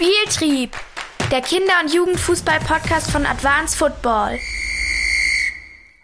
Spieltrieb, der Kinder- und Jugendfußball-Podcast von Advanced Football.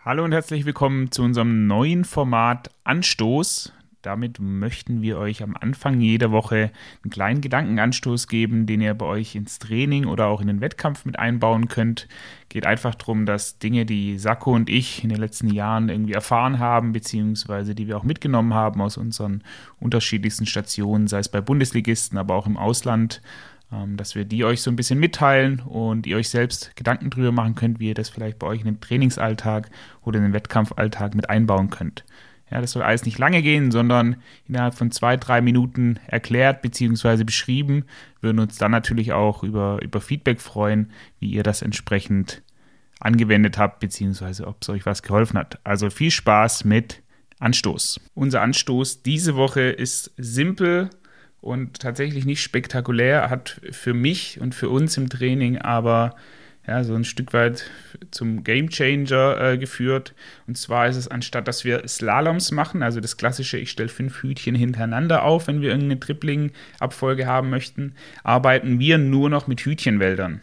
Hallo und herzlich willkommen zu unserem neuen Format Anstoß. Damit möchten wir euch am Anfang jeder Woche einen kleinen Gedankenanstoß geben, den ihr bei euch ins Training oder auch in den Wettkampf mit einbauen könnt. Geht einfach darum, dass Dinge, die Sakko und ich in den letzten Jahren irgendwie erfahren haben, beziehungsweise die wir auch mitgenommen haben aus unseren unterschiedlichsten Stationen, sei es bei Bundesligisten, aber auch im Ausland, dass wir die euch so ein bisschen mitteilen und ihr euch selbst Gedanken drüber machen könnt, wie ihr das vielleicht bei euch in den Trainingsalltag oder in den Wettkampfalltag mit einbauen könnt. Ja, das soll alles nicht lange gehen, sondern innerhalb von zwei, drei Minuten erklärt bzw. beschrieben. Wir würden uns dann natürlich auch über, über Feedback freuen, wie ihr das entsprechend angewendet habt, beziehungsweise ob es euch was geholfen hat. Also viel Spaß mit Anstoß. Unser Anstoß diese Woche ist simpel und tatsächlich nicht spektakulär, hat für mich und für uns im Training aber ja, so ein Stück weit zum Game Changer äh, geführt. Und zwar ist es, anstatt dass wir Slaloms machen, also das klassische, ich stelle fünf Hütchen hintereinander auf, wenn wir irgendeine Tripling-Abfolge haben möchten, arbeiten wir nur noch mit Hütchenwäldern.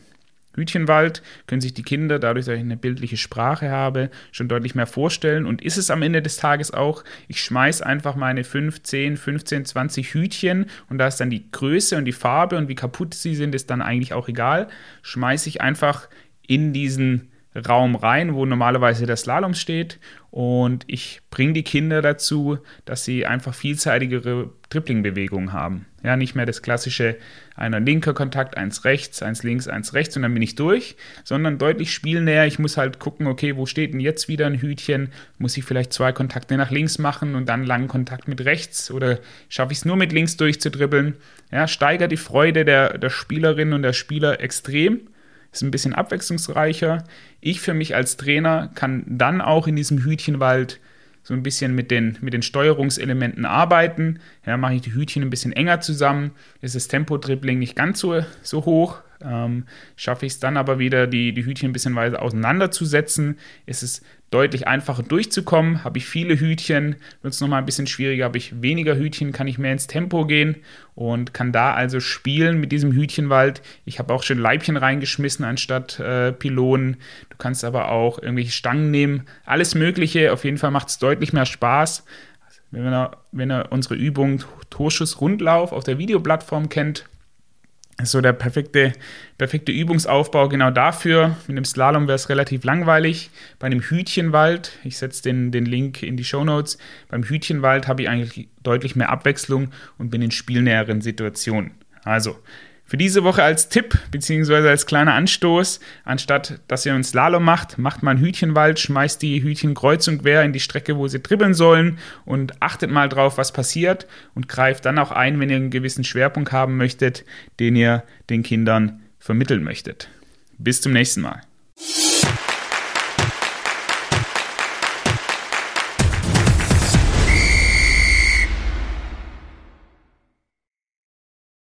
Hütchenwald können sich die Kinder, dadurch, dass ich eine bildliche Sprache habe, schon deutlich mehr vorstellen. Und ist es am Ende des Tages auch, ich schmeiße einfach meine 5, 10, 15, 20 Hütchen und da ist dann die Größe und die Farbe und wie kaputt sie sind, ist dann eigentlich auch egal. Schmeiße ich einfach in diesen Raum rein, wo normalerweise der Slalom steht. Und ich bringe die Kinder dazu, dass sie einfach vielseitigere Tripling-Bewegungen haben. Ja, nicht mehr das klassische einer linker Kontakt, eins rechts, eins links, eins rechts und dann bin ich durch, sondern deutlich spielnäher. Ich muss halt gucken, okay, wo steht denn jetzt wieder ein Hütchen? Muss ich vielleicht zwei Kontakte nach links machen und dann langen Kontakt mit rechts oder schaffe ich es nur mit links durchzudribbeln? Ja, steigert die Freude der, der Spielerin und der Spieler extrem ist ein bisschen abwechslungsreicher. Ich für mich als Trainer kann dann auch in diesem Hütchenwald so ein bisschen mit den, mit den Steuerungselementen arbeiten. Ja, mache ich die Hütchen ein bisschen enger zusammen, ist das Tempo-Dribbling nicht ganz so, so hoch. Ähm, schaffe ich es dann aber wieder, die, die Hütchen ein bisschen weiter auseinanderzusetzen, ist es deutlich einfacher durchzukommen. Habe ich viele Hütchen, wird es nochmal ein bisschen schwieriger. Habe ich weniger Hütchen, kann ich mehr ins Tempo gehen und kann da also spielen mit diesem Hütchenwald. Ich habe auch schon Leibchen reingeschmissen anstatt äh, Pylonen. Du kannst aber auch irgendwelche Stangen nehmen. Alles Mögliche. Auf jeden Fall macht es deutlich mehr Spaß. Wenn ihr, wenn ihr unsere Übung Torschuss-Rundlauf auf der Videoplattform kennt, so der perfekte, perfekte Übungsaufbau genau dafür. Mit dem Slalom wäre es relativ langweilig. Bei einem Hütchenwald, ich setze den, den Link in die Show Notes, beim Hütchenwald habe ich eigentlich deutlich mehr Abwechslung und bin in spielnäheren Situationen. Also, für diese Woche als Tipp bzw. als kleiner Anstoß, anstatt dass ihr einen Slalom macht, macht mal einen Hütchenwald, schmeißt die Hütchen kreuz und quer in die Strecke, wo sie dribbeln sollen und achtet mal drauf, was passiert und greift dann auch ein, wenn ihr einen gewissen Schwerpunkt haben möchtet, den ihr den Kindern vermitteln möchtet. Bis zum nächsten Mal.